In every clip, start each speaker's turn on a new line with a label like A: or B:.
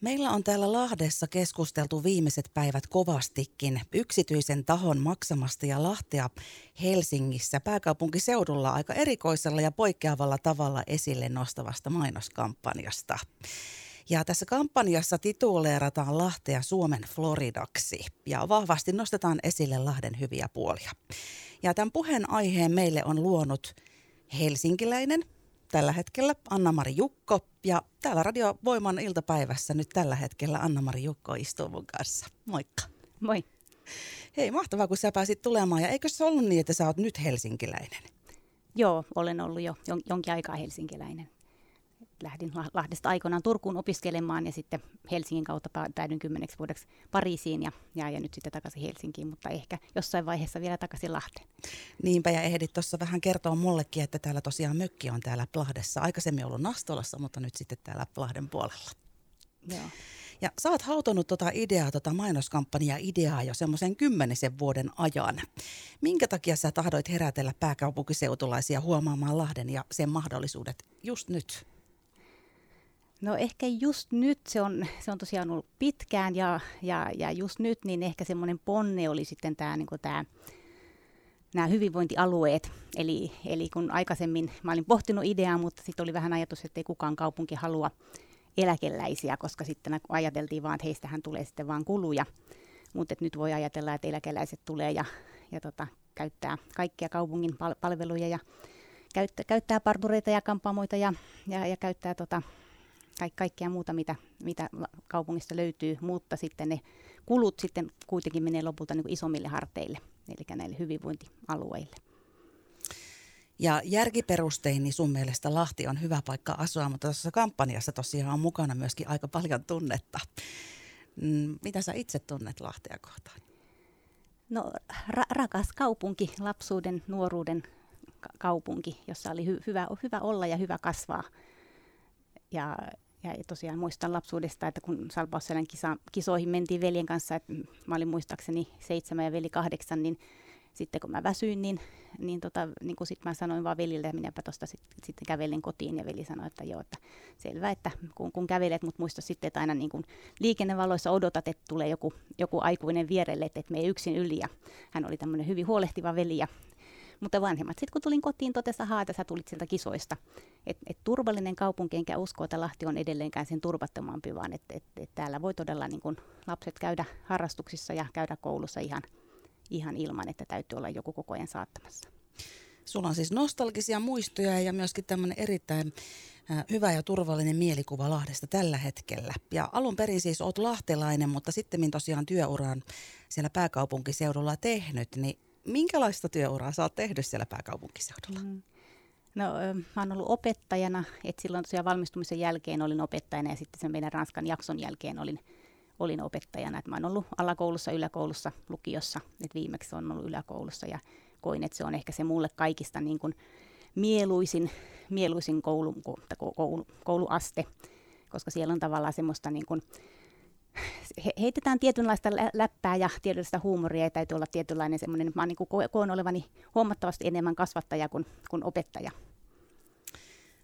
A: Meillä on täällä Lahdessa keskusteltu viimeiset päivät kovastikin yksityisen tahon maksamasta ja Lahtea Helsingissä pääkaupunkiseudulla aika erikoisella ja poikkeavalla tavalla esille nostavasta mainoskampanjasta. Ja tässä kampanjassa tituleerataan Lahtea Suomen Floridaksi ja vahvasti nostetaan esille Lahden hyviä puolia. Ja tämän puheen aiheen meille on luonut helsinkiläinen – tällä hetkellä Anna-Mari Jukko. Ja täällä Radio Voiman iltapäivässä nyt tällä hetkellä Anna-Mari Jukko istuu mun kanssa. Moikka.
B: Moi.
A: Hei, mahtavaa kun sä pääsit tulemaan. Ja eikö se ollut niin, että sä oot nyt helsinkiläinen?
B: Joo, olen ollut jo jonkin aikaa helsinkiläinen lähdin Lahdesta aikoinaan Turkuun opiskelemaan ja sitten Helsingin kautta päädyin kymmeneksi vuodeksi Pariisiin ja, ja, ja nyt sitten takaisin Helsinkiin, mutta ehkä jossain vaiheessa vielä takaisin Lahteen.
A: Niinpä ja ehdit tuossa vähän kertoa mullekin, että täällä tosiaan mökki on täällä Lahdessa. Aikaisemmin ollut Nastolassa, mutta nyt sitten täällä Lahden puolella.
B: Joo.
A: Ja sä oot hautonut tota ideaa, tota mainoskampanjaa ideaa jo semmoisen kymmenisen vuoden ajan. Minkä takia sä tahdoit herätellä pääkaupunkiseutulaisia huomaamaan Lahden ja sen mahdollisuudet just nyt?
B: No ehkä just nyt, se on, se on tosiaan ollut pitkään ja, ja, ja just nyt niin ehkä semmoinen ponne oli sitten tämä niin tämä nämä hyvinvointialueet. Eli, eli kun aikaisemmin mä olin pohtinut ideaa, mutta sitten oli vähän ajatus, että ei kukaan kaupunki halua eläkeläisiä, koska sitten ajateltiin vaan, että heistähän tulee sitten vaan kuluja. Mutta nyt voi ajatella, että eläkeläiset tulee ja, ja tota, käyttää kaikkia kaupungin pal- palveluja ja käyttää, käyttää partureita ja kampaamoita ja, ja, ja käyttää tota, kaik- kaikkea muuta, mitä, mitä kaupungista löytyy, mutta sitten ne kulut sitten kuitenkin menee lopulta niin kuin isommille harteille, eli näille hyvinvointialueille.
A: Ja järkiperustein, niin sun mielestä Lahti on hyvä paikka asua, mutta tuossa kampanjassa tosiaan on mukana myöskin aika paljon tunnetta. Mm, mitä sä itse tunnet Lahtea kohtaan?
B: No ra- rakas kaupunki, lapsuuden, nuoruuden kaupunki, jossa oli hy- hyvä, hyvä olla ja hyvä kasvaa. Ja ja tosiaan muistan lapsuudesta, että kun Salpausselän kisa, kisoihin mentiin veljen kanssa, että mä olin muistaakseni seitsemän ja veli kahdeksan, niin sitten kun mä väsyin, niin, niin, tota, niin kuin sit mä sanoin vaan velille, että minäpä tuosta sit, sitten kävelin kotiin ja veli sanoi, että joo, että selvä, että kun, kun kävelet, mutta muista sitten, että aina niin kuin liikennevaloissa odotat, että tulee joku, joku aikuinen vierelle, että et mene yksin yli ja hän oli tämmöinen hyvin huolehtiva veli ja mutta vanhemmat, sitten kun tulin kotiin, totesi, että sä tulit sieltä kisoista. Että et turvallinen kaupunki, enkä usko, että Lahti on edelleenkään sen turvattomampi, vaan että et, et täällä voi todella niin kun lapset käydä harrastuksissa ja käydä koulussa ihan, ihan ilman, että täytyy olla joku koko ajan saattamassa.
A: Sulla on siis nostalgisia muistoja ja myöskin tämmöinen erittäin hyvä ja turvallinen mielikuva Lahdesta tällä hetkellä. Ja alun perin siis oot lahtelainen, mutta sitten tosiaan työuran siellä pääkaupunkiseudulla tehnyt, niin minkälaista työuraa sä oot tehnyt siellä pääkaupunkiseudulla? Mm.
B: No mä oon ollut opettajana, että silloin tosiaan valmistumisen jälkeen olin opettajana ja sitten sen meidän Ranskan jakson jälkeen olin, olin opettajana. Et mä oon ollut alakoulussa, yläkoulussa, lukiossa, että viimeksi on ollut yläkoulussa ja koin, että se on ehkä se mulle kaikista niin kuin mieluisin, mieluisin koulu, koulu, kouluaste, koska siellä on tavallaan semmoista niin kuin, heitetään tietynlaista läppää ja tietynlaista huumoria ja täytyy olla tietynlainen semmoinen, mä niin koen olevani huomattavasti enemmän kasvattaja kuin, kuin opettaja.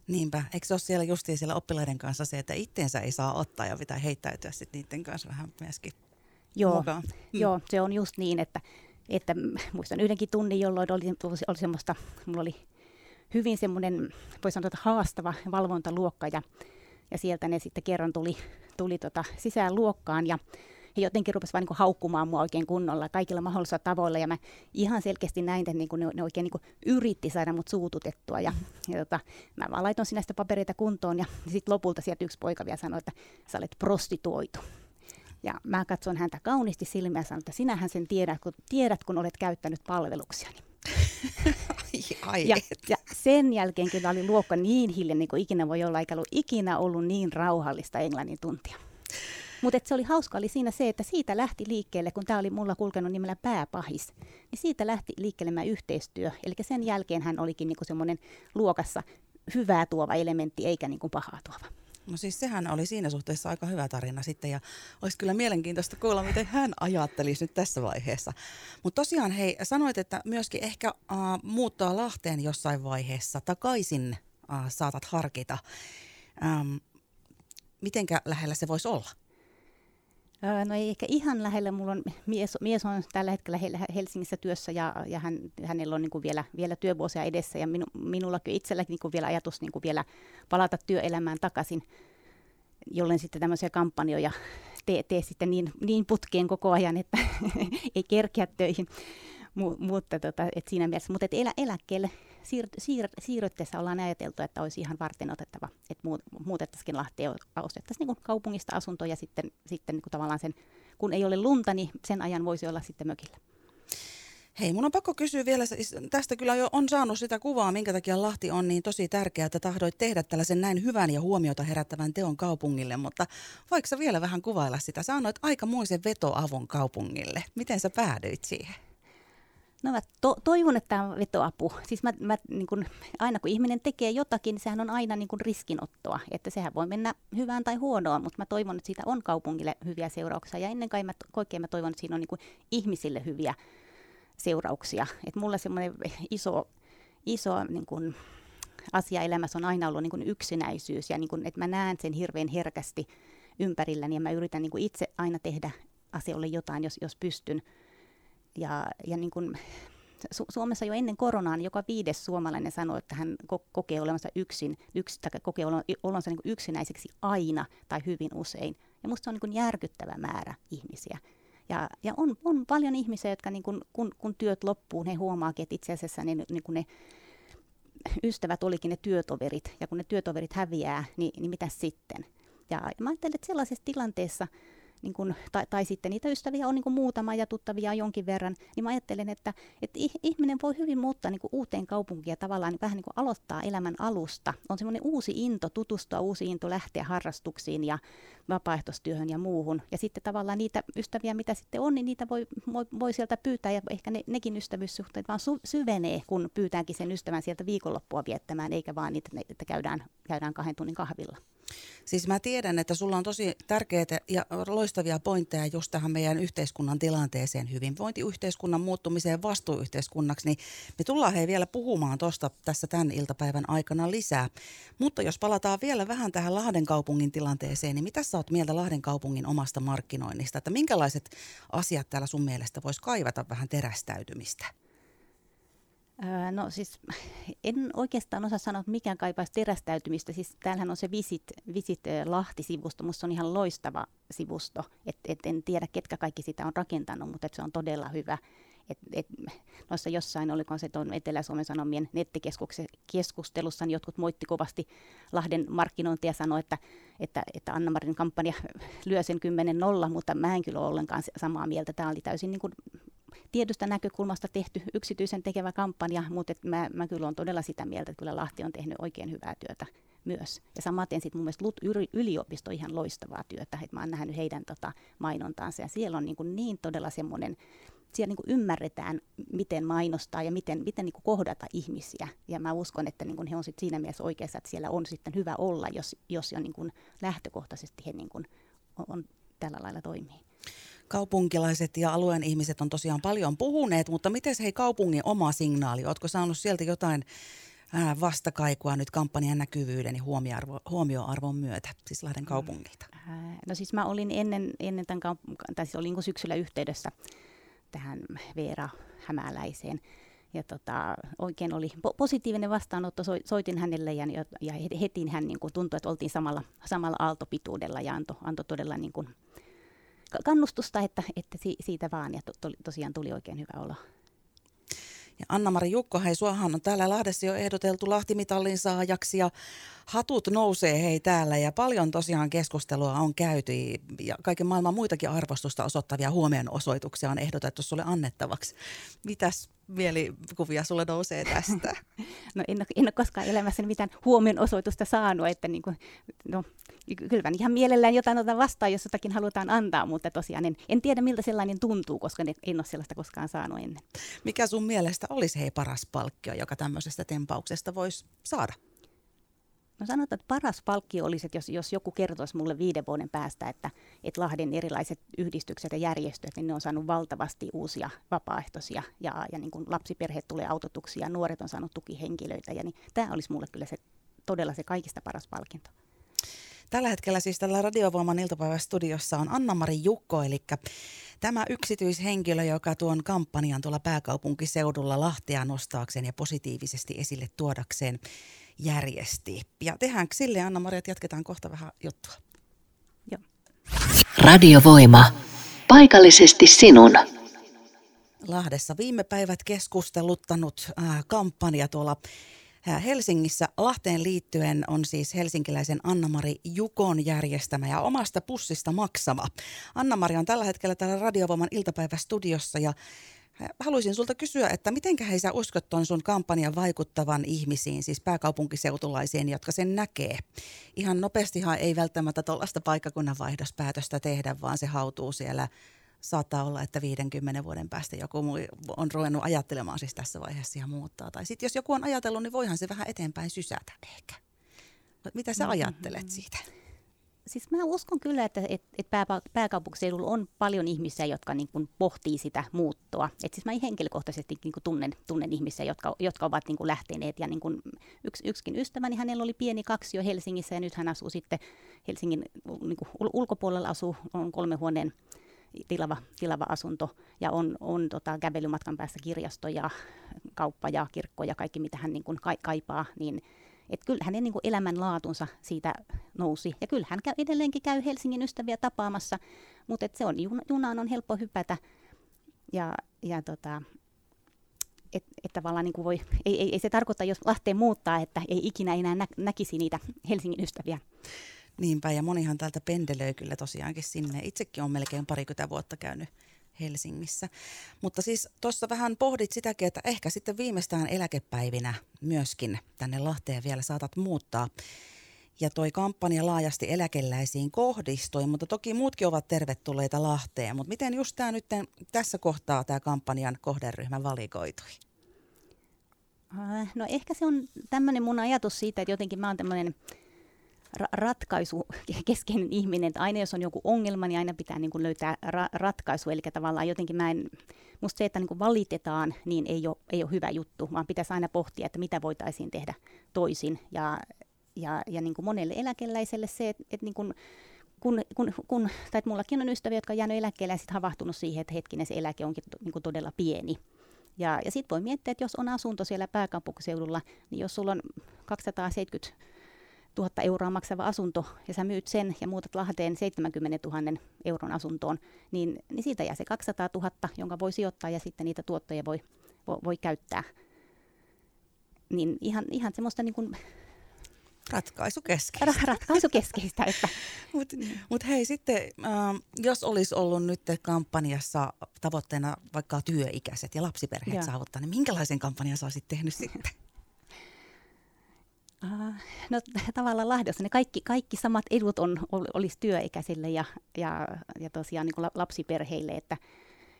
A: Niinpä, eikö se ole siellä justiin siellä oppilaiden kanssa se, että itteensä ei saa ottaa ja pitää heittäytyä sitten niiden kanssa vähän myöskin
B: Joo,
A: mukaan.
B: Mm. joo se on just niin, että, että muistan yhdenkin tunnin, jolloin oli, oli semmoista, mulla oli hyvin semmoinen, voi sanoa, että haastava valvontaluokka ja, ja sieltä ne sitten kerran tuli tuli tota sisään luokkaan ja he jotenkin rupesivat niin haukkumaan mua oikein kunnolla kaikilla mahdollisilla tavoilla ja mä ihan selkeästi näin, että niin kuin ne, ne oikein niin yritti saada mut suututettua ja, ja tota, mä vaan laitoin sinä sitä papereita kuntoon ja sitten lopulta sieltä yksi poika vielä sanoi, että sä olet prostituoitu. Ja mä katson häntä kauniisti silmiä ja sanon, että sinähän sen tiedät, kun, tiedät, kun olet käyttänyt palveluksiani.
A: Ai
B: ja, ja sen jälkeen kyllä oli luokka niin hiljainen niin kuin ikinä voi olla, eikä ollut ikinä ollut niin rauhallista englannin tuntia. Mutta se oli hauska oli siinä se, että siitä lähti liikkeelle, kun tämä oli mulla kulkenut nimellä pääpahis, niin siitä lähti liikkeelle yhteistyö. Eli sen jälkeen hän olikin niinku semmoinen luokassa hyvää tuova elementti, eikä niinku pahaa tuova.
A: No siis sehän oli siinä suhteessa aika hyvä tarina sitten ja olisi kyllä mielenkiintoista kuulla, miten hän ajattelisi nyt tässä vaiheessa. Mutta tosiaan hei, sanoit, että myöskin ehkä äh, muuttaa Lahteen jossain vaiheessa takaisin äh, saatat harkita. Ähm, mitenkä lähellä se voisi olla?
B: No ei ehkä ihan lähellä. Mulla on mies, mies on tällä hetkellä Helsingissä työssä ja, ja hän, hänellä on niin vielä, vielä työvuosia edessä ja minu, minullakin itselläkin niin vielä ajatus niin vielä palata työelämään takaisin, jollen sitten tämmöisiä kampanjoja tee, tee sitten niin, niin putkeen koko ajan, että ei kerkeä töihin. Mu, mutta tota, et siinä mielessä, mutta et elä, eläkkeelle siir, siir, siirryttäessä ollaan ajateltu, että olisi ihan varten otettava, että muut, muutettaisiin Lahteen, ostettaisiin niin kaupungista asuntoja ja sitten, sitten niin tavallaan sen, kun ei ole lunta, niin sen ajan voisi olla sitten mökillä.
A: Hei, mun on pakko kysyä vielä, tästä kyllä jo on saanut sitä kuvaa, minkä takia Lahti on niin tosi tärkeää, että tahdoit tehdä tällaisen näin hyvän ja huomiota herättävän teon kaupungille, mutta voiko sä vielä vähän kuvailla sitä? Sä annoit aikamoisen vetoavun kaupungille. Miten sä päädyit siihen?
B: No mä to- toivon, että tämä on vetoapu. Siis mä, mä, niin kun, aina kun ihminen tekee jotakin, niin sehän on aina niin kun riskinottoa. Että sehän voi mennä hyvään tai huonoon, mutta mä toivon, että siitä on kaupungille hyviä seurauksia. Ja ennen kaikkea mä toivon, että siinä on niin ihmisille hyviä seurauksia. Et mulla semmoinen iso, iso niin kun, asia elämässä on aina ollut niin kun yksinäisyys. Ja niin kun, että mä näen sen hirveän herkästi ympärilläni ja mä yritän niin itse aina tehdä asioille jotain, jos, jos pystyn. Ja, ja niin kuin Su- Suomessa jo ennen koronaa niin joka viides suomalainen sanoi, että hän ko- kokee olevansa yksin, yks, tai kokee olonsa niin yksinäiseksi aina tai hyvin usein. Ja minusta se on niin kuin järkyttävä määrä ihmisiä. Ja, ja on, on paljon ihmisiä, jotka niin kuin, kun, kun työt loppuu, he huomaakin, että itse asiassa ne, niin kuin ne ystävät olikin ne työtoverit. Ja kun ne työtoverit häviää, niin, niin mitä sitten? Ja mä ajattelen, että sellaisessa tilanteessa – niin kun, tai, tai sitten niitä ystäviä on niin muutama ja tuttavia jonkin verran, niin mä ajattelen, että, että ihminen voi hyvin muuttaa niin uuteen kaupunkiin ja tavallaan niin vähän niin aloittaa elämän alusta. On semmoinen uusi into tutustua, uusi into lähteä harrastuksiin ja vapaaehtoistyöhön ja muuhun. Ja sitten tavallaan niitä ystäviä, mitä sitten on, niin niitä voi, voi, voi sieltä pyytää ja ehkä ne, nekin ystävyyssuhteet vaan su, syvenee, kun pyytääkin sen ystävän sieltä viikonloppua viettämään, eikä vaan niitä, että käydään, käydään kahden tunnin kahvilla.
A: Siis mä tiedän, että sulla on tosi tärkeitä ja loistavia pointteja just tähän meidän yhteiskunnan tilanteeseen, hyvinvointiyhteiskunnan muuttumiseen vastuuyhteiskunnaksi, niin me tullaan hei vielä puhumaan tuosta tässä tämän iltapäivän aikana lisää. Mutta jos palataan vielä vähän tähän Lahden kaupungin tilanteeseen, niin mitä sä oot mieltä Lahden kaupungin omasta markkinoinnista, että minkälaiset asiat täällä sun mielestä vois kaivata vähän terästäytymistä?
B: No siis en oikeastaan osaa sanoa, että mikään kaipaisi terästäytymistä. Siis täällähän on se Visit, Visit Lahti-sivusto, musta on ihan loistava sivusto. Et, et en tiedä, ketkä kaikki sitä on rakentanut, mutta se on todella hyvä. Et, et, noissa jossain, oliko se tuon Etelä-Suomen Sanomien nettikeskustelussa, niin jotkut moitti kovasti Lahden markkinointia ja sanoi, että, että, että Anna-Marin kampanja lyö sen 10-0, mutta mä en kyllä ole ollenkaan samaa mieltä. Tämä oli täysin niin kuin tietystä näkökulmasta tehty yksityisen tekevä kampanja, mutta et mä, mä kyllä olen todella sitä mieltä, että kyllä Lahti on tehnyt oikein hyvää työtä myös. Ja samaten sitten mun mielestä LUT yliopisto ihan loistavaa työtä, että mä oon nähnyt heidän tota, mainontaansa ja siellä on niin, kuin niin todella semmoinen, siellä niin kuin ymmärretään, miten mainostaa ja miten, miten niin kuin kohdata ihmisiä. Ja mä uskon, että niin kuin he on sit siinä mielessä oikeassa, että siellä on sitten hyvä olla, jos, jos jo niin kuin lähtökohtaisesti he niin kuin on, on tällä lailla toimii
A: kaupunkilaiset ja alueen ihmiset on tosiaan paljon puhuneet, mutta miten hei kaupungin oma signaali? Oletko saanut sieltä jotain vastakaikua nyt kampanjan näkyvyyden ja huomioarvo, huomioarvon myötä, siis Lahden kaupungilta?
B: No siis mä olin ennen, ennen tämän kamp- tai siis olin syksyllä yhteydessä tähän Veera Hämäläiseen. Ja tota, oikein oli po- positiivinen vastaanotto, soitin hänelle ja, ja heti hän niin kuin tuntui, että oltiin samalla, samalla aaltopituudella ja antoi, antoi todella niin kuin kannustusta, että, että siitä vaan. Ja to, to, tosiaan tuli oikein hyvä olo.
A: Ja Anna-Mari Jukko, hei, suahan on täällä Lahdessa jo ehdoteltu Lahtimitallin saajaksi ja hatut nousee hei täällä ja paljon tosiaan keskustelua on käyty ja kaiken maailman muitakin arvostusta osoittavia huomionosoituksia on ehdotettu sulle annettavaksi. Mitäs mielikuvia sulle nousee tästä?
B: no en ole, en ole koskaan elämässäni mitään huomionosoitusta saanut, että niin kuin, no, kyllä ihan mielellään jotain otan vastaan, jos jotakin halutaan antaa, mutta tosiaan en, en tiedä miltä sellainen tuntuu, koska en ole sellaista koskaan saanut ennen.
A: Mikä sun mielestä olisi hei paras palkkio, joka tämmöisestä tempauksesta voisi saada?
B: No sanotaan, että paras palkkio olisi, että jos, jos joku kertoisi mulle viiden vuoden päästä, että, että Lahden erilaiset yhdistykset ja järjestöt, niin ne on saanut valtavasti uusia vapaaehtoisia ja, ja niin kuin lapsiperheet tulee autotuksia ja nuoret on saanut tukihenkilöitä. Ja niin, tämä olisi mulle kyllä se, todella se kaikista paras palkinto.
A: Tällä hetkellä siis tällä Radiovoiman iltapäivästudiossa on Anna-Mari Jukko, eli tämä yksityishenkilö, joka tuon kampanjan tuolla pääkaupunkiseudulla Lahtea nostaakseen ja positiivisesti esille tuodakseen järjesti. Ja tehdään sille, Anna-Maria, että jatketaan kohta vähän juttua.
B: Joo.
C: Radiovoima. Paikallisesti sinun.
A: Lahdessa viime päivät keskusteluttanut äh, kampanja tuolla äh, Helsingissä Lahteen liittyen on siis helsinkiläisen Anna-Mari Jukon järjestämä ja omasta pussista maksama. Anna-Mari on tällä hetkellä täällä Radiovoiman iltapäivästudiossa ja Haluaisin sulta kysyä, että miten hei sä uskot ton sun kampanjan vaikuttavan ihmisiin, siis pääkaupunkiseutulaisiin, jotka sen näkee? Ihan nopeastihan ei välttämättä tuollaista paikkakunnan vaihdospäätöstä tehdä, vaan se hautuu siellä saattaa olla, että 50 vuoden päästä joku on ruvennut ajattelemaan siis tässä vaiheessa ja muuttaa. Tai sitten jos joku on ajatellut, niin voihan se vähän eteenpäin sysätä ehkä. Mitä sä no, ajattelet mm-hmm. siitä?
B: Siis mä uskon kyllä, että, että, että pääkaupunkiseudulla on paljon ihmisiä, jotka niin kuin pohtii sitä muuttoa. Et siis mä henkilökohtaisesti niin kuin tunnen, tunnen ihmisiä, jotka, jotka ovat niin kuin lähteneet. Ja niin kuin yksi, yksikin ystäväni, hänellä oli pieni kaksio Helsingissä ja nyt hän asuu sitten Helsingin niin kuin ulkopuolella, asuu on kolme huoneen tilava, tilava asunto ja on, on tota, kävelymatkan päässä kirjasto ja kauppa ja kirkko ja kaikki mitä hän niin kuin kaipaa, niin et kyllä hänen niin kuin elämänlaatunsa siitä nousi. Ja kyllä hän käy, edelleenkin käy Helsingin ystäviä tapaamassa, mutta et se on, junaan on helppo hypätä. Ja, ja tota, että et tavallaan niin kuin voi, ei, ei, ei, se tarkoita, jos Lahteen muuttaa, että ei ikinä enää nä, näkisi niitä Helsingin ystäviä.
A: Niinpä, ja monihan täältä pendelöi kyllä tosiaankin sinne. Itsekin on melkein parikymmentä vuotta käynyt Helsingissä. Mutta siis tuossa vähän pohdit sitäkin, että ehkä sitten viimeistään eläkepäivinä myöskin tänne Lahteen vielä saatat muuttaa. Ja toi kampanja laajasti eläkeläisiin kohdistui, mutta toki muutkin ovat tervetulleita Lahteen. Mutta miten just tämä nyt tässä kohtaa tämä kampanjan kohderyhmä valikoitui?
B: Äh, no ehkä se on tämmöinen mun ajatus siitä, että jotenkin mä oon tämmöinen ra- ratkaisu keskeinen ihminen, että aina jos on joku ongelma, niin aina pitää niin kuin löytää ra- ratkaisu, eli tavallaan jotenkin mä en, musta se, että niin kuin valitetaan, niin ei ole, ei ole hyvä juttu, vaan pitäisi aina pohtia, että mitä voitaisiin tehdä toisin, ja, ja, ja niin kuin monelle eläkeläiselle se, että, että niin kuin, kun, kun, kun, tai että mullakin on ystäviä, jotka on jäänyt eläkkeelle ja sitten havahtunut siihen, että hetkinen se eläke onkin to, niin kuin todella pieni. Ja, ja sitten voi miettiä, että jos on asunto siellä pääkaupunkiseudulla, niin jos sulla on 270 000 euroa maksava asunto ja sä myyt sen ja muutat Lahteen 70 000 euron asuntoon, niin, niin siitä jää se 200 000, jonka voi sijoittaa ja sitten niitä tuottoja voi, voi, voi käyttää. Niin ihan, ihan semmoista niin kuin
A: Ratkaisukeskeistä.
B: Ra- ratkaisukeskeistä. Että.
A: Mutta mut hei sitten, äh, jos olisi ollut nyt kampanjassa tavoitteena vaikka työikäiset ja lapsiperheet Joo. saavuttaa, niin minkälaisen kampanjan sä olisit tehnyt sitten?
B: No tavallaan Lahdessa ne kaikki, kaikki samat edut on, ol, olisi työikäisille ja, ja, ja tosiaan niin lapsiperheille, että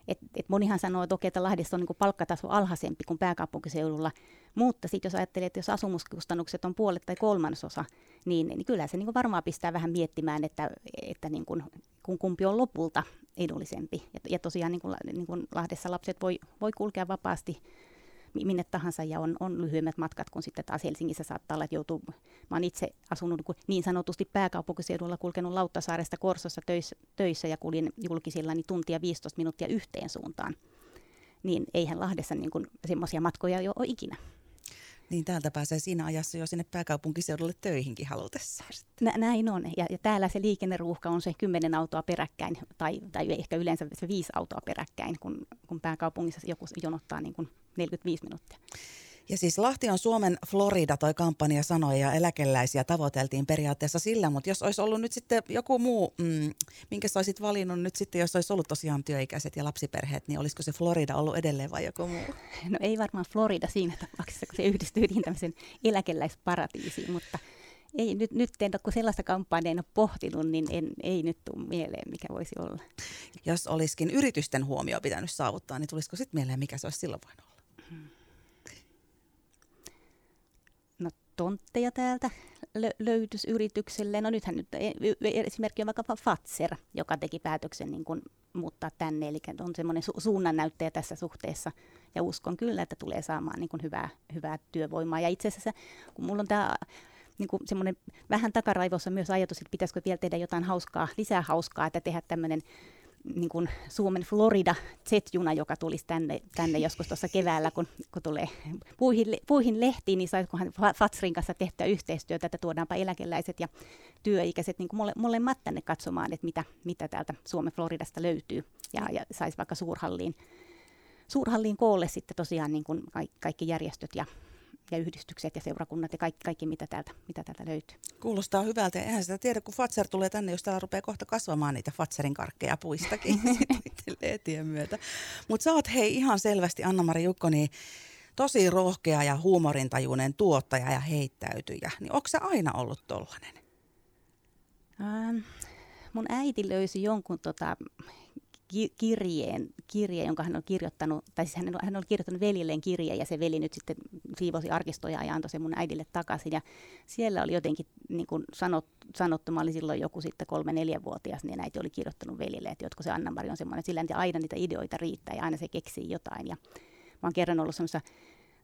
B: et, et monihan sanoo, että, okei, että Lahdessa on niin palkkataso alhaisempi kuin pääkaupunkiseudulla, mutta sitten jos ajattelee, että jos asumuskustannukset on puolet tai kolmasosa, niin, niin kyllä se niin varmaan pistää vähän miettimään, että, että niin kuin, kun kumpi on lopulta edullisempi. Ja, ja tosiaan niin kuin, niin kuin Lahdessa lapset voi, voi kulkea vapaasti minne tahansa ja on, on lyhyemmät matkat kuin sitten taas Helsingissä saattaa olla, että joutuu, mä oon itse asunut niin sanotusti pääkaupunkiseudulla kulkenut Lauttasaaresta Korsossa töissä, töissä ja kuljin julkisilla niin tuntia 15 minuuttia yhteen suuntaan. Niin eihän Lahdessa niin semmoisia matkoja jo ole ikinä.
A: Niin täältä pääsee siinä ajassa jo sinne pääkaupunkiseudulle töihinkin halutessaan.
B: Nä, näin on. Ja, ja täällä se liikenneruuhka on se kymmenen autoa peräkkäin, tai, tai ehkä yleensä se viisi autoa peräkkäin, kun, kun pääkaupungissa joku jonottaa niin kuin 45 minuuttia.
A: Ja siis Lahti on Suomen Florida, toi kampanja sanoi, ja eläkeläisiä tavoiteltiin periaatteessa sillä, mutta jos olisi ollut nyt sitten joku muu, mm, minkä sä olisit valinnut nyt sitten, jos olisi ollut tosiaan työikäiset ja lapsiperheet, niin olisiko se Florida ollut edelleen vai joku muu?
B: No ei varmaan Florida siinä tapauksessa, kun se yhdistyy niin tämmöisen eläkeläisparatiisiin, mutta ei nyt, nyt en, kun sellaista kampanjaa en ole pohtinut, niin en, ei nyt tule mieleen, mikä voisi olla.
A: Jos olisikin yritysten huomio pitänyt saavuttaa, niin tulisiko sitten mieleen, mikä se olisi silloin voinut olla?
B: No tontteja täältä lö- löytyisi yritykselle. No nythän nyt e, esimerkki on vaikka Fatser, joka teki päätöksen niin kuin muuttaa tänne, eli on semmoinen su- suunnannäyttäjä tässä suhteessa. Ja uskon kyllä, että tulee saamaan niin kuin hyvää, hyvää työvoimaa. Ja itse asiassa, kun mulla on tämä niin kuin semmoinen vähän takaraivossa myös ajatus, että pitäisikö vielä tehdä jotain hauskaa, lisää hauskaa, että tehdä tämmöinen niin kuin Suomen Florida Z-juna, joka tulisi tänne, tänne joskus tuossa keväällä, kun, kun tulee puihin, puihin lehtiin, niin saisikohan Fatsrin kanssa tehtyä yhteistyötä, että tuodaanpa eläkeläiset ja työikäiset niin kuin mole, molemmat tänne katsomaan, että mitä, mitä täältä Suomen Floridasta löytyy, ja, ja saisi vaikka suurhalliin, suurhalliin koolle sitten tosiaan niin kuin kaikki järjestöt ja ja yhdistykset ja seurakunnat ja kaikki, kaikki mitä, täältä, mitä täältä löytyy.
A: Kuulostaa hyvältä. Eihän sitä tiedä, kun Fatser tulee tänne, jos täällä rupeaa kohta kasvamaan niitä Fatserin karkkeja puistakin etien myötä. Mutta sä oot hei ihan selvästi, Anna-Mari Jukko, niin tosi rohkea ja huumorintajuinen tuottaja ja heittäytyjä. Niin onko se aina ollut tollainen?
B: Ähm, mun äiti löysi jonkun tota, kirjeen, kirje, jonka hän on kirjoittanut, tai siis hän, hän on kirjoittanut veljelleen kirjeen ja se veli nyt sitten siivosi arkistoja ja antoi sen mun äidille takaisin. Ja siellä oli jotenkin niin kuin sanot, sanottu, mä olin silloin joku sitten kolme-neljä-vuotias, niin äiti oli kirjoittanut velille, että jotko se Anna-Mari on semmoinen, sillä aina niitä ideoita riittää ja aina se keksii jotain. Ja mä oon kerran ollut semmoisessa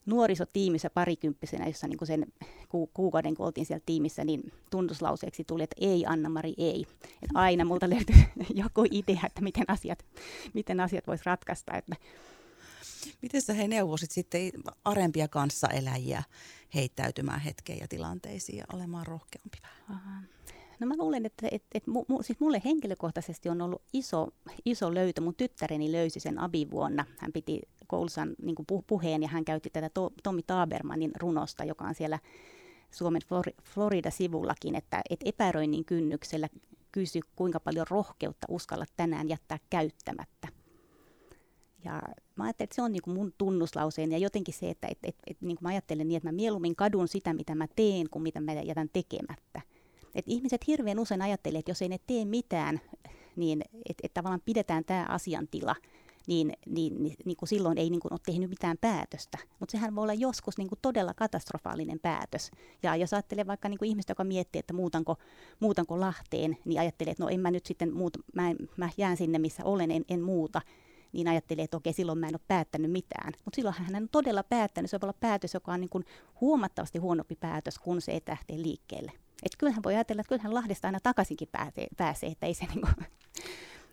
B: nuorisotiimissä parikymppisenä, jossa niin sen ku, kuukauden kun oltiin siellä tiimissä, niin tunnuslauseeksi tuli, että ei Anna-Mari, ei. Et aina multa löytyi joku idea, että miten asiat, miten asiat voisi ratkaista. Että.
A: Miten sä he neuvosit sitten arempia kanssaeläjiä heittäytymään hetkeen ja tilanteisiin ja olemaan rohkeampi vähän?
B: No mä luulen, että, että, että mu, siis mulle henkilökohtaisesti on ollut iso, iso löytö. Mun tyttäreni löysi sen abivuonna. Hän piti koulussa niin puheen ja hän käytti tätä to, Tommi Tabermanin runosta, joka on siellä Suomen Florida-sivullakin, että, että epäröinnin kynnyksellä kysy, kuinka paljon rohkeutta uskalla tänään jättää käyttämättä. Ja mä ajattelin, että se on niin kuin mun tunnuslauseeni ja jotenkin se, että et, et, et, niin kuin mä ajattelen niin, että mä mieluummin kadun sitä, mitä mä teen, kuin mitä mä jätän tekemättä. Et ihmiset hirveän usein ajattelee, että jos ei ne tee mitään, niin että et tavallaan pidetään tämä asiantila, niin, niin, niin, niin kuin silloin ei niin kuin ole tehnyt mitään päätöstä. Mutta sehän voi olla joskus niin kuin todella katastrofaalinen päätös. Ja jos ajattelee vaikka niin kuin ihmistä, joka miettii, että muutanko, muutanko Lahteen, niin ajattelee, että no en mä nyt sitten muuta, mä, en, mä jään sinne, missä olen, en, en muuta niin ajattelee, että okei, silloin mä en ole päättänyt mitään. Mutta silloin hän on todella päättänyt. Se voi olla päätös, joka on niin kuin huomattavasti huonompi päätös, kun se ei lähtee liikkeelle. Että kyllähän voi ajatella, että kyllähän Lahdesta aina takaisinkin pääsee, pääsee että ei se niin kuin...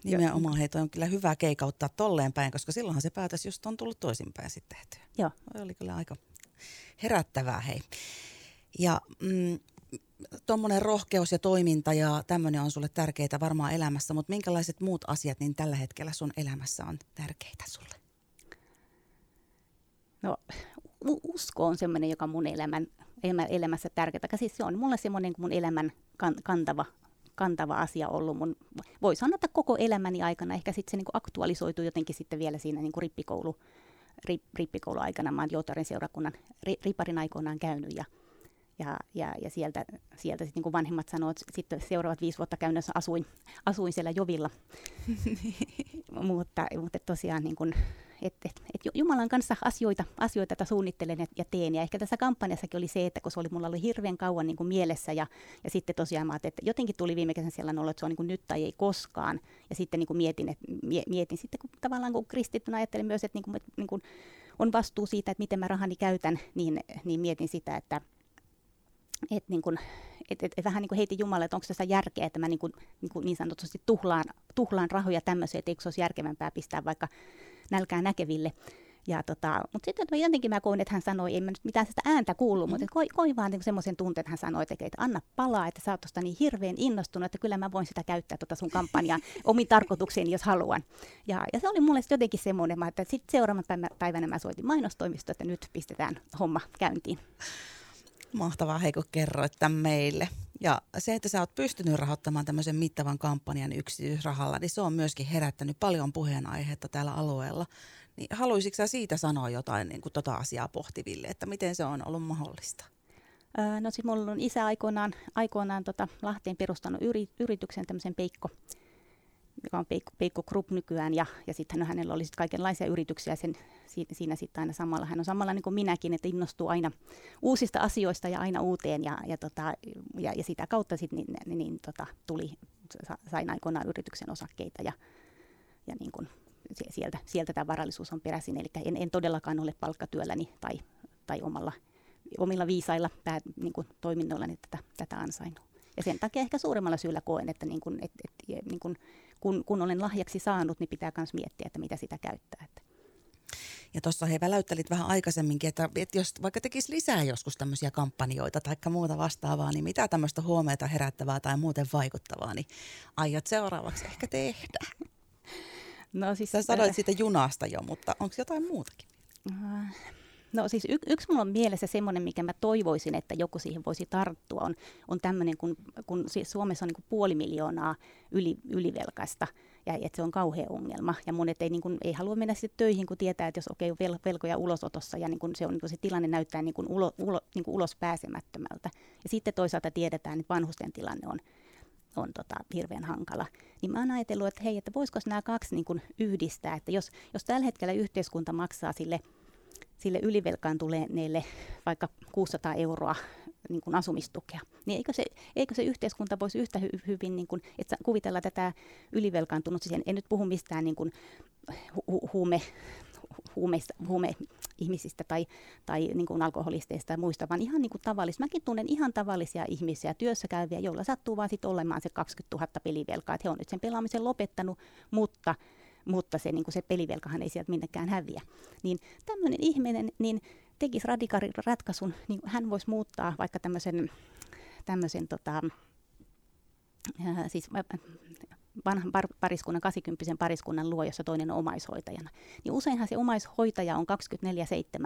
A: Nimenomaan heitä on kyllä hyvä keikauttaa tolleen päin, koska silloinhan se päätös just on tullut toisinpäin sitten tehtyä.
B: Joo.
A: Oli kyllä aika herättävää hei. Ja mm, tuommoinen rohkeus ja toiminta ja tämmöinen on sulle tärkeitä varmaan elämässä, mutta minkälaiset muut asiat niin tällä hetkellä sun elämässä on tärkeitä sulle?
B: No usko on semmoinen, joka mun elämän, elämässä tärkeää. Siis se on mulle semmoinen mun elämän kan, kantava, kantava asia ollut mun, voi sanoa, että koko elämäni aikana. Ehkä sitten se niin aktualisoituu jotenkin sitten vielä siinä niin rippikoulu, rip, rippikouluaikana. Mä oon Joutaren seurakunnan ri, riparin aikoinaan käynyt ja ja, ja, ja sieltä, sieltä sitten niin vanhemmat sanoivat, että sitten seuraavat viisi vuotta käynnössä asuin, asuin siellä Jovilla. mutta, mutta tosiaan niin kuin, et, et, Jumalan kanssa asioita, asioita että suunnittelen ja, ja teen. Ja ehkä tässä kampanjassakin oli se, että kun se oli, mulla oli hirveän kauan niin kuin mielessä ja, ja sitten tosiaan mä että jotenkin tuli viime kesän siellä olo, että se on niin kuin nyt tai ei koskaan. Ja sitten niin kuin mietin, että, mietin sitten, kun tavallaan kun kristittynä ajattelin myös, että, niin kuin, että niin kuin on vastuu siitä, että miten mä rahani käytän, niin, niin mietin sitä, että et niin kun, et, et, et vähän niin kuin heitin Jumalalle, että onko tässä järkeä, että mä niin, kuin, niin, kuin niin sanotusti tuhlaan, tuhlaan rahoja tämmöiseen, että eikö se olisi järkevämpää pistää vaikka nälkää näkeville. Ja tota, mutta sitten jotenkin mä koin, että hän sanoi, ei mä nyt mitään sitä ääntä kuullut, mm. mutta koin, koin vaan niin semmoisen tunteen, että hän sanoi, että, että anna palaa, että sä oot tuosta niin hirveän innostunut, että kyllä mä voin sitä käyttää tuota sun kampanjaa omiin tarkoituksiin, jos haluan. Ja, ja se oli mulle jotenkin semmoinen, että sitten seuraavan päivänä mä soitin mainostoimistoon, että nyt pistetään homma käyntiin.
A: Mahtavaa, Heiko, kerroit tämän meille. Ja se, että sä oot pystynyt rahoittamaan tämmöisen mittavan kampanjan yksityisrahalla, niin se on myöskin herättänyt paljon puheenaihetta täällä alueella. Niin haluaisitko sä siitä sanoa jotain niin kuin tota asiaa pohtiville, että miten se on ollut mahdollista?
B: No siis mulla on isä aikoinaan, aikoinaan tota Lahteen perustanut yri, yrityksen, tämmöisen Peikko, joka on Peikko, Peikko Group nykyään, ja, ja sitten hänellä oli sit kaikenlaisia yrityksiä sen siinä, sitten aina samalla. Hän on samalla niin kuin minäkin, että innostuu aina uusista asioista ja aina uuteen ja, ja, tota, ja, ja sitä kautta sitten niin, niin, niin tota, tuli, sain aikoinaan yrityksen osakkeita ja, ja niin kuin sieltä, sieltä tämä varallisuus on peräisin. Eli en, en todellakaan ole palkkatyölläni tai, tai omalla omilla viisailla pää, niin kuin toiminnoilla niin tätä, tätä ansainnut. Ja sen takia ehkä suuremmalla syyllä koen, että niin kuin, et, et, niin kuin, kun, kun olen lahjaksi saanut, niin pitää myös miettiä, että mitä sitä käyttää. Että.
A: Ja tuossa he väläyttelit vähän aikaisemminkin, että, että jos vaikka tekisi lisää joskus tämmöisiä kampanjoita tai muuta vastaavaa, niin mitä tämmöistä huomeita herättävää tai muuten vaikuttavaa, niin aiot seuraavaksi ehkä tehdä? No siis, Sä sanoit siitä junasta jo, mutta onko jotain muutakin? Äh,
B: No siis y- yksi mulla on mielessä semmoinen, mikä mä toivoisin, että joku siihen voisi tarttua, on, on tämmöinen, kun, kun siis Suomessa on niin puoli miljoonaa yli, ylivelkaista, ja että se on kauhea ongelma. Ja monet ei, niin kuin, ei halua mennä sitten töihin, kun tietää, että jos okei, okay, vel, velkoja ulosotossa, ja niin kuin se, on, niin kuin se tilanne näyttää niin kuin ulo, ulo, niin kuin ulos pääsemättömältä. Ja sitten toisaalta tiedetään, että vanhusten tilanne on, on tota, hirveän hankala. Niin mä oon ajatellut, että hei, että voisiko nämä kaksi niin kuin yhdistää, että jos, jos tällä hetkellä yhteiskunta maksaa sille – sille ylivelkaantuneelle vaikka 600 euroa niin kuin asumistukea, niin eikö se, eikö se yhteiskunta voisi yhtä hy, hyvin niin kuin, että kuvitella tätä ylivelkaantunut, siis en, en nyt puhu mistään niin kuin hu, huume, huumeista, huume-ihmisistä tai, tai niin kuin alkoholisteista ja muista, vaan ihan niin kuin tavallis. Mäkin tunnen ihan tavallisia ihmisiä, työssä käyviä, joilla sattuu vaan sitten olemaan se 20 000 pelivelkaa, että he on nyt sen pelaamisen lopettanut, mutta mutta se, niin kuin se pelivelkahan ei sieltä minnekään häviä. Niin tämmöinen ihminen niin tekisi radikaalin ratkaisun, niin hän voisi muuttaa vaikka tämmöisen, tämmöisen tota, ää, siis vanhan par- pariskunnan, 80 pariskunnan luo, jossa toinen on omaishoitajana. Niin useinhan se omaishoitaja on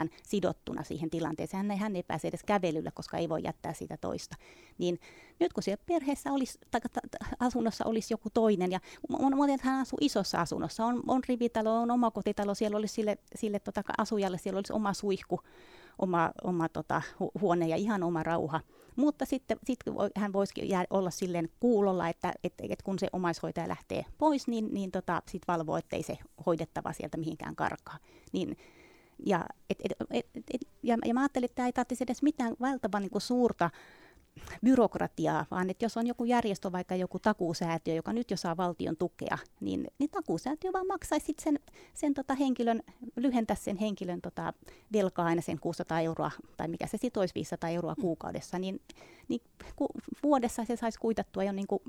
B: 24-7 sidottuna siihen tilanteeseen. Hän ei, hän ei pääse edes kävelyllä, koska ei voi jättää sitä toista. Niin nyt kun siellä perheessä olisi, tai asunnossa olisi joku toinen, ja monet hän asuu isossa asunnossa, on, on rivitalo, on omakotitalo, siellä olisi sille, sille tota, asujalle, siellä olisi oma suihku, oma, oma tota, hu- huone ja ihan oma rauha. Mutta sitten sit hän voisikin jää, olla silleen kuulolla, että, että, että kun se omaishoitaja lähtee pois, niin, niin tota, sit valvoo, ettei se hoidettava sieltä mihinkään karkaa. Niin, ja, et, et, et, et, ja, ja mä ajattelin, että tämä ei tarvitsisi edes mitään valtavan niin suurta byrokratiaa, vaan että jos on joku järjestö, vaikka joku takuusäätiö, joka nyt jo saa valtion tukea, niin, niin takuusäätiö vaan maksaisi sen, sen tota henkilön, lyhentäisi sen henkilön tota velkaa aina sen 600 euroa, tai mikä se sitten olisi 500 euroa kuukaudessa, niin, niin ku, vuodessa se saisi kuitattua jo niin kuin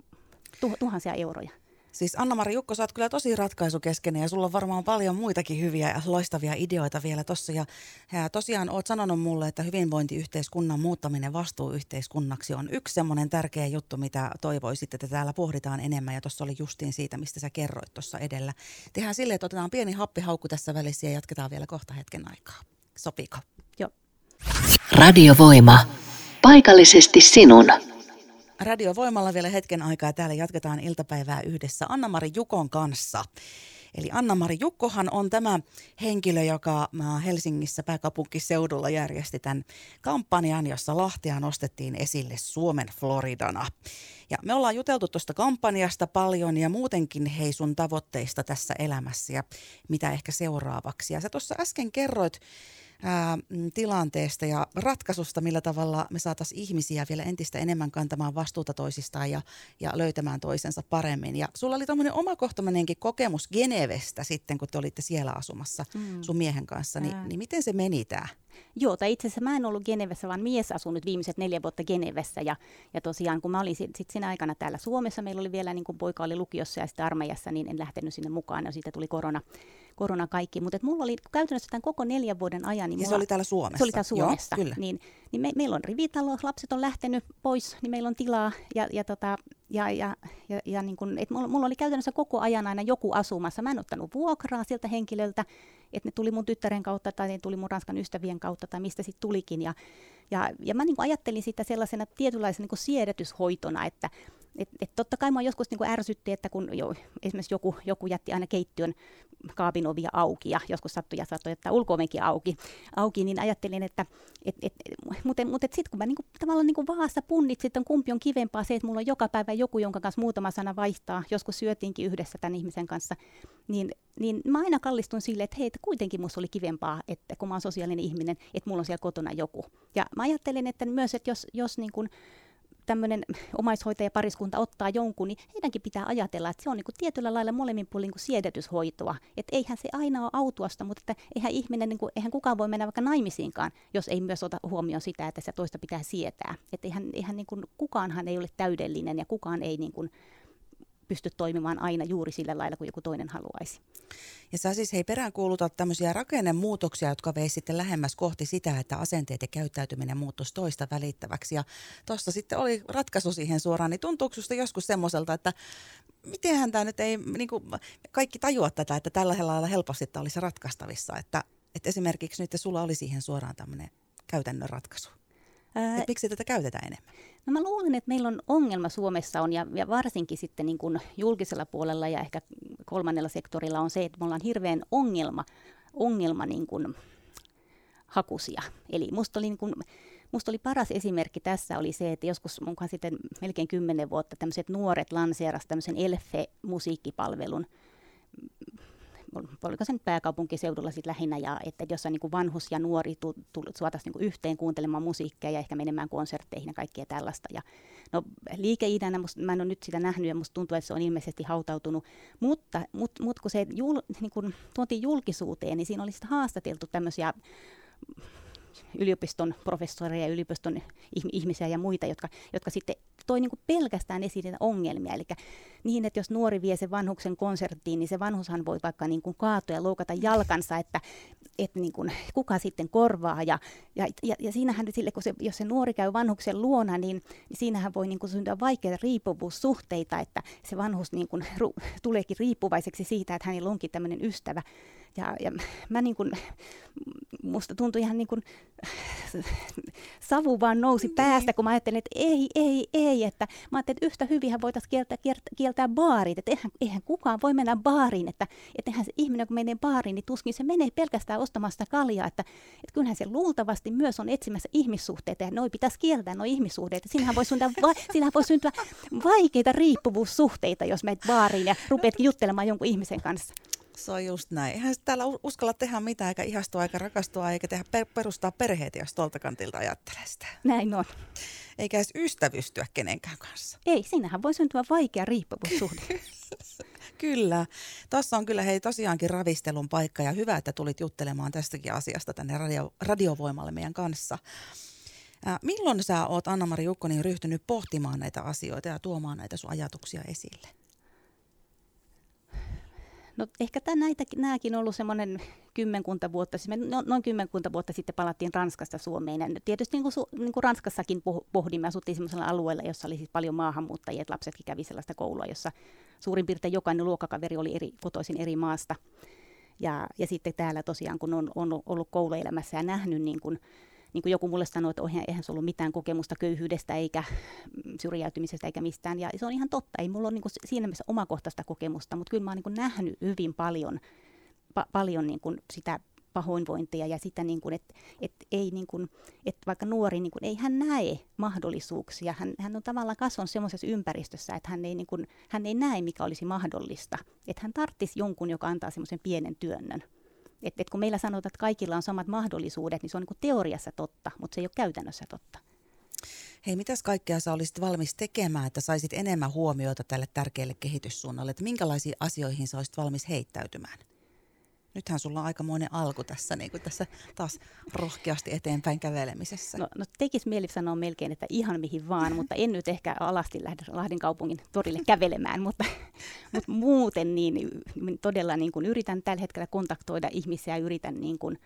B: tuhansia euroja.
A: Siis Anna-Mari Jukko, sä oot kyllä tosi ratkaisukeskeinen ja sulla on varmaan paljon muitakin hyviä ja loistavia ideoita vielä tossa. Ja, ja tosiaan oot sanonut mulle, että hyvinvointiyhteiskunnan muuttaminen vastuuyhteiskunnaksi on yksi semmoinen tärkeä juttu, mitä toivoisit, että täällä pohditaan enemmän. Ja tuossa oli justiin siitä, mistä sä kerroit tuossa edellä. Tehdään silleen, että otetaan pieni happihaukku tässä välissä ja jatketaan vielä kohta hetken aikaa. Sopiiko?
B: Joo.
C: Radiovoima. Paikallisesti sinun.
A: Radiovoimalla vielä hetken aikaa. Täällä jatketaan iltapäivää yhdessä Anna-Mari Jukon kanssa. Eli Anna-Mari Jukkohan on tämä henkilö, joka Helsingissä pääkaupunkiseudulla järjesti tämän kampanjan, jossa Lahtea nostettiin esille Suomen Floridana. Ja me ollaan juteltu tuosta kampanjasta paljon ja muutenkin hei sun tavoitteista tässä elämässä ja mitä ehkä seuraavaksi. Ja sä tuossa äsken kerroit ää, mm, tilanteesta ja ratkaisusta, millä tavalla me saataisiin ihmisiä vielä entistä enemmän kantamaan vastuuta toisistaan ja, ja löytämään toisensa paremmin. Ja sulla oli tuommoinen omakohtainenkin kokemus Genevestä sitten, kun te olitte siellä asumassa mm. sun miehen kanssa, niin, niin miten se meni tämä?
B: Joo, tai itse asiassa mä en ollut Genevessä, vaan mies asui nyt viimeiset neljä vuotta Genevessä. Ja, ja tosiaan, kun mä olin sitten sit siinä aikana täällä Suomessa, meillä oli vielä, niin kun poika oli lukiossa ja sitten armeijassa, niin en lähtenyt sinne mukaan, ja siitä tuli korona, korona kaikki. Mutta mulla oli käytännössä tämän koko neljän vuoden ajan.
A: Niin
B: mulla,
A: se oli täällä Suomessa?
B: Se oli täällä Suomessa. Joo, kyllä. Niin, niin me, meillä on rivitalo, lapset on lähtenyt pois, niin meillä on tilaa. Ja, ja, tota, ja, ja, ja, ja niin kun, et mulla, mulla oli käytännössä koko ajan aina joku asumassa. Mä en ottanut vuokraa sieltä henkilöltä, että ne tuli mun tyttären kautta tai ne tuli mun ranskan ystävien kautta tai mistä sitten tulikin. Ja, ja, ja mä niin ajattelin sitä sellaisena tietynlaisena niin siedätyshoitona, että et, et totta kai mä joskus niin ärsytti, että kun jo, esimerkiksi joku, joku jätti aina keittiön kaapin ovia auki ja joskus sattui ja saattoi jättää ulkovenkin auki, auki, niin ajattelin, että et, et, mutta, mutta sitten kun mä niinku, tavallaan niinku vaassa punnitsin, että kumpi on kivempaa se, että mulla on joka päivä joku, jonka kanssa muutama sana vaihtaa, joskus syötiinkin yhdessä tämän ihmisen kanssa, niin, niin mä aina kallistun sille, että hei, että kuitenkin musta oli kivempaa, että kun mä oon sosiaalinen ihminen, että mulla on siellä kotona joku. Ja mä ajattelin, että myös, että jos, jos niin kun, tämmöinen omaishoitajapariskunta ottaa jonkun, niin heidänkin pitää ajatella, että se on niin kuin tietyllä lailla molemmin puolin niin siedätyshoitoa. Että eihän se aina ole autuasta, mutta että eihän ihminen, niin kuin, eihän kukaan voi mennä vaikka naimisiinkaan, jos ei myös ota huomioon sitä, että se toista pitää sietää. Että eihän, eihän niin kuin, kukaanhan ei ole täydellinen ja kukaan ei niin kuin, pysty toimimaan aina juuri sillä lailla kuin joku toinen haluaisi.
A: Ja sä siis hei peräänkuulutat tämmöisiä rakennemuutoksia, jotka vei sitten lähemmäs kohti sitä, että asenteet ja käyttäytyminen muuttuisi toista välittäväksi. Ja tuossa sitten oli ratkaisu siihen suoraan, niin tuntuuko susta joskus semmoiselta, että mitenhän tämä nyt ei, niin kuin kaikki tajua tätä, että tällä lailla helposti tämä olisi ratkaistavissa, että, että esimerkiksi nyt sulla oli siihen suoraan tämmöinen käytännön ratkaisu. Ää, miksi tätä käytetään enemmän?
B: No mä luulen, että meillä on ongelma Suomessa on, ja, ja varsinkin sitten niin kuin julkisella puolella ja ehkä kolmannella sektorilla on se, että me ollaan hirveän ongelma, ongelma niin kuin hakusia. Eli musta oli, niin kuin, musta oli paras esimerkki tässä oli se, että joskus mukaan sitten melkein kymmenen vuotta tämmöiset nuoret lanseerasivat tämmöisen Elfe-musiikkipalvelun, oliko se nyt pääkaupunkiseudulla sitten lähinnä, ja että jossa niin kuin vanhus ja nuori suotaisiin niin yhteen kuuntelemaan musiikkia ja ehkä menemään konsertteihin ja kaikkea tällaista. Ja, no liikeidänä, musta, mä en ole nyt sitä nähnyt ja musta tuntuu, että se on ilmeisesti hautautunut, mutta mut, mut kun se jul, niin kun tuotiin julkisuuteen, niin siinä oli sitten haastateltu tämmöisiä yliopiston professoreja, yliopiston ihmisiä ja muita, jotka, jotka sitten toi niin kuin pelkästään esiin niitä ongelmia. Eli niin, että jos nuori vie sen vanhuksen konserttiin, niin se vanhushan voi vaikka niin kuin kaatua ja loukata jalkansa, että, että niin kuin, kuka sitten korvaa. Ja, ja, ja, ja siinähän sille, kun se, jos se nuori käy vanhuksen luona, niin, niin siinähän voi niin kuin syntyä vaikeita riippuvuussuhteita, että se vanhus niin kuin, ru, tuleekin riippuvaiseksi siitä, että hänellä onkin tämmöinen ystävä. Ja, ja mä niin kuin, musta tuntui ihan niin kuin savu vaan nousi niin. päästä, kun mä ajattelin, että ei, ei, ei, että mä ajattelin, että yhtä hyvinhän voitaisiin kieltää, kieltää baarit, että eihän, eihän kukaan voi mennä baariin, että, että eihän se ihminen, kun menee baariin, niin tuskin se menee pelkästään ostamasta kaljaa, että, että kyllähän se luultavasti myös on etsimässä ihmissuhteita, ja noi pitäisi kieltää nuo ihmissuhteet, siinähän voi syntyä, va, siinähän voi syntyä vaikeita riippuvuussuhteita, jos menet baariin ja rupeat juttelemaan jonkun ihmisen kanssa.
A: Se on just näin. Eihän täällä uskalla tehdä mitään, eikä ihastua, eikä rakastua, eikä tehdä per- perustaa perheitä, jos tuolta kantilta ajattelee sitä.
B: Näin on.
A: Eikä edes ystävystyä kenenkään kanssa.
B: Ei, siinähän voi syntyä vaikea riippuvuussuhde.
A: kyllä. Tuossa on kyllä hei tosiaankin ravistelun paikka ja hyvä, että tulit juttelemaan tästäkin asiasta tänne radio, radiovoimalle meidän kanssa. Äh, milloin sä oot Anna-Mari Jukkonen ryhtynyt pohtimaan näitä asioita ja tuomaan näitä sun ajatuksia esille?
B: No ehkä tämän, näitäkin, nämäkin on ollut semmoinen kymmenkunta vuotta, siis me no, noin kymmenkunta vuotta sitten palattiin Ranskasta Suomeen. Ja tietysti niin kuin, niin kuin Ranskassakin pohdimme, asuttiin sellaisella alueella, jossa oli siis paljon maahanmuuttajia, että lapsetkin kävi sellaista koulua, jossa suurin piirtein jokainen luokkakaveri oli eri, kotoisin eri maasta. Ja, ja sitten täällä tosiaan, kun on, on ollut kouluelämässä ja nähnyt niin kuin, niin kuin joku mulle sanoi, että eihän, eihän ollut mitään kokemusta köyhyydestä eikä syrjäytymisestä eikä mistään. Ja se on ihan totta, ei mulla ole niin kuin siinä mielessä omakohtaista kokemusta, mutta kyllä mä oon niin nähnyt hyvin paljon, pa- paljon niin kuin sitä pahoinvointia ja sitä, niin kuin, että, että, ei, niin kuin, että vaikka nuori, niin kuin, ei hän näe mahdollisuuksia. Hän, hän on tavallaan kasvanut semmoisessa ympäristössä, että hän ei, niin kuin, hän ei näe, mikä olisi mahdollista. Että hän tarttisi jonkun, joka antaa semmoisen pienen työnnön. Et, et kun meillä sanotaan, että kaikilla on samat mahdollisuudet, niin se on niin teoriassa totta, mutta se ei ole käytännössä totta.
A: Hei, mitäs kaikkea sä olisit valmis tekemään, että saisit enemmän huomiota tälle tärkeälle kehityssuunnalle? Että minkälaisiin asioihin sä olisit valmis heittäytymään? Nythän sulla on aikamoinen alku tässä, niin kuin tässä taas rohkeasti eteenpäin kävelemisessä.
B: No, no tekisi mieli sanoa melkein, että ihan mihin vaan, mutta en nyt ehkä alasti lähde Lahden kaupungin torille kävelemään, mutta, mutta muuten niin todella niin kuin yritän tällä hetkellä kontaktoida ihmisiä ja yritän niin kuin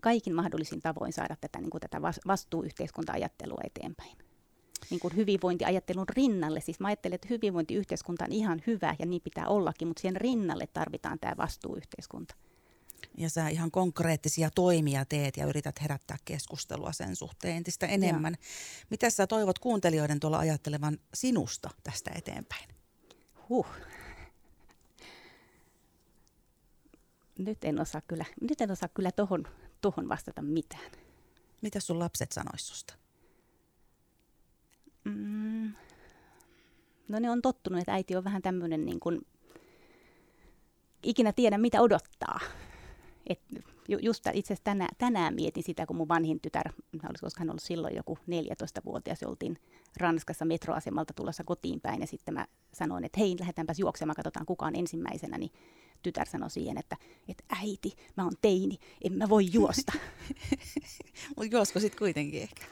B: kaikin mahdollisin tavoin saada tätä, niin kuin tätä vastuuyhteiskunta-ajattelua eteenpäin niin kuin hyvinvointiajattelun rinnalle. Siis mä ajattelen, että hyvinvointiyhteiskunta on ihan hyvä ja niin pitää ollakin, mutta siihen rinnalle tarvitaan tämä vastuuyhteiskunta.
A: Ja sä ihan konkreettisia toimia teet ja yrität herättää keskustelua sen suhteen entistä enemmän. Ja. Mitä sä toivot kuuntelijoiden tuolla ajattelevan sinusta tästä eteenpäin?
B: Huh. Nyt en osaa kyllä, nyt en osaa kyllä tohon, tohon vastata mitään.
A: Mitä sun lapset sanois susta?
B: Mm, no ne on tottunut, että äiti on vähän tämmöinen niin kuin, ikinä tiedä mitä odottaa. Et just itse asiassa tänään, tänään mietin sitä, kun mun vanhin tytär, olisiko hän ollut silloin joku 14-vuotias, oltiin Ranskassa metroasemalta tulossa kotiin päin ja sitten mä sanoin, että hei, lähdetäänpäs juoksemaan, katsotaan kuka on ensimmäisenä, niin tytär sanoi siihen, että, että äiti, mä oon teini, en mä voi juosta.
A: Mutta juosko sitten kuitenkin ehkä?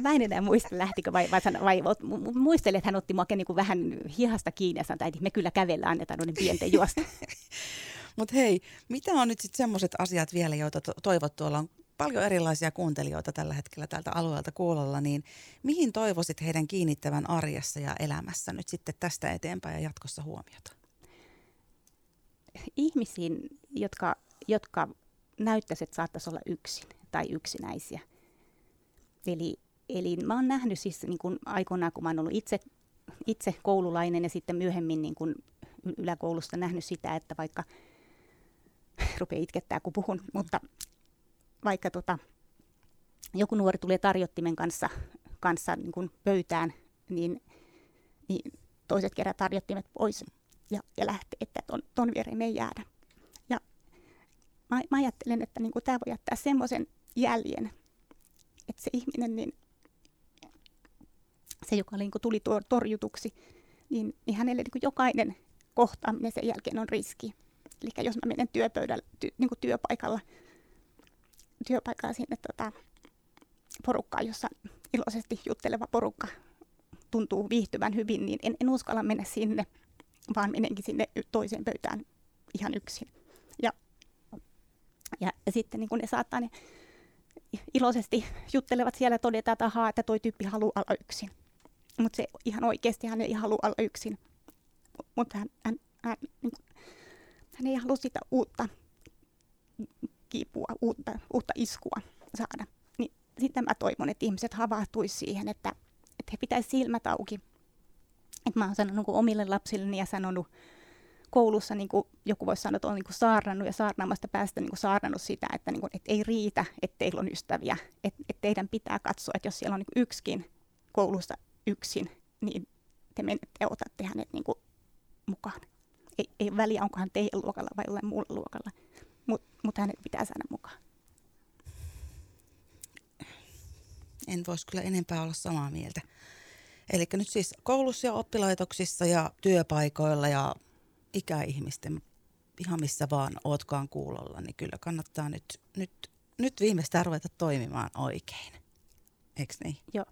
B: mä en enää muista, lähtikö vai, vai, vai, vai muistelin, että hän otti mua niin kuin vähän hihasta kiinni ja sanoi, että me kyllä kävellä annetaan noiden pienten juosta.
A: Mutta hei, mitä on nyt sitten semmoiset asiat vielä, joita to- toivot tuolla on paljon erilaisia kuuntelijoita tällä hetkellä tältä alueelta kuulolla, niin mihin toivoisit heidän kiinnittävän arjessa ja elämässä nyt sitten tästä eteenpäin ja jatkossa huomiota?
B: Ihmisiin, jotka, jotka näyttäisivät, että saattaisi olla yksin tai yksinäisiä. Eli, eli mä oon nähnyt siis niin kun aikoinaan, kun mä oon ollut itse, itse koululainen ja sitten myöhemmin niin kun yläkoulusta nähnyt sitä, että vaikka – rupeaa itkettää, kun puhun, mutta vaikka tota, joku nuori tulee tarjottimen kanssa, kanssa niin kuin pöytään, niin, niin toiset kerää tarjottimet pois ja, ja lähtee, että ton, ton viereen ei jäädä. Ja mä, mä ajattelen, että niin tämä voi jättää semmoisen jäljen, että se ihminen, niin se, joka niin tuli torjutuksi, niin, niin hänelle niin jokainen kohtaaminen sen jälkeen on riski. Eli jos mä menen työpöydällä, ty, niin työpaikalla, työpaikalla sinne tota, porukkaan, jossa iloisesti jutteleva porukka tuntuu viihtyvän hyvin, niin en, en uskalla mennä sinne, vaan menenkin sinne toiseen pöytään ihan yksin. Ja, ja, ja sitten niin kun ne saattaa ne iloisesti juttelevat siellä todeta, että ahaa, että toi tyyppi haluaa olla yksin. Mutta se ihan oikeasti hän ei halua olla yksin. Mutta hän, hän, hän niin hän ei halua sitä uutta kipua, uutta, uutta iskua saada. Niin sitten mä toivon, että ihmiset havahtuisi siihen, että, että he pitäisi silmät auki. Että mä oon sanonut omille lapsilleni ja sanonut koulussa, niin kuin joku voisi sanoa, että on niin kuin saarnannut ja saarnaamasta päästä niin kuin saarnannut sitä, että, niin kuin, että ei riitä, että teillä on ystäviä. Että, että teidän pitää katsoa, että jos siellä on niin yksikin koulussa yksin, niin te menette ja otatte hänet niin kuin mukaan ei, ei väliä, onko hän teidän luokalla vai jollain muulla luokalla, mutta mut hänet pitää saada mukaan.
A: En voisi kyllä enempää olla samaa mieltä. Eli nyt siis koulussa ja oppilaitoksissa ja työpaikoilla ja ikäihmisten ihan missä vaan ootkaan kuulolla, niin kyllä kannattaa nyt, nyt, nyt viimeistään ruveta toimimaan oikein. Eikö niin?
B: Joo.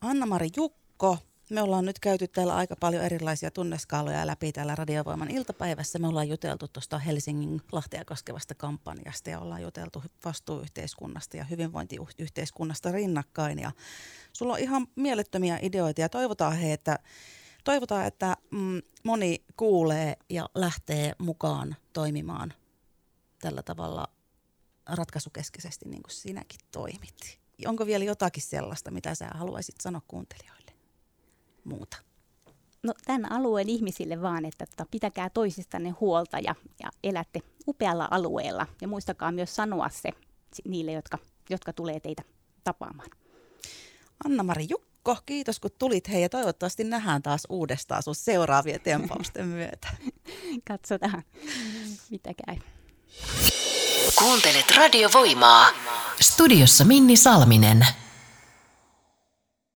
A: Anna-Mari Jukko, me ollaan nyt käyty täällä aika paljon erilaisia tunneskaaloja läpi täällä Radiovoiman iltapäivässä. Me ollaan juteltu tuosta Helsingin Lahtea koskevasta kampanjasta ja ollaan juteltu vastuuyhteiskunnasta ja hyvinvointiyhteiskunnasta rinnakkain. Ja sulla on ihan mielettömiä ideoita ja toivotaan he, että, toivotaan, että mm, moni kuulee ja lähtee mukaan toimimaan tällä tavalla ratkaisukeskeisesti niin kuin sinäkin toimit. Onko vielä jotakin sellaista, mitä sä haluaisit sanoa kuuntelijoille? Muuta?
B: No tämän alueen ihmisille vaan, että tota, pitäkää toisistanne huolta ja, ja elätte upealla alueella. Ja muistakaa myös sanoa se niille, jotka, jotka tulee teitä tapaamaan.
A: Anna-Mari Jukko, kiitos kun tulit hei ja toivottavasti nähdään taas uudestaan sun seuraavien tempausten myötä.
B: Katsotaan, mitä käy.
C: Kuuntelet radiovoimaa. Studiossa Minni Salminen.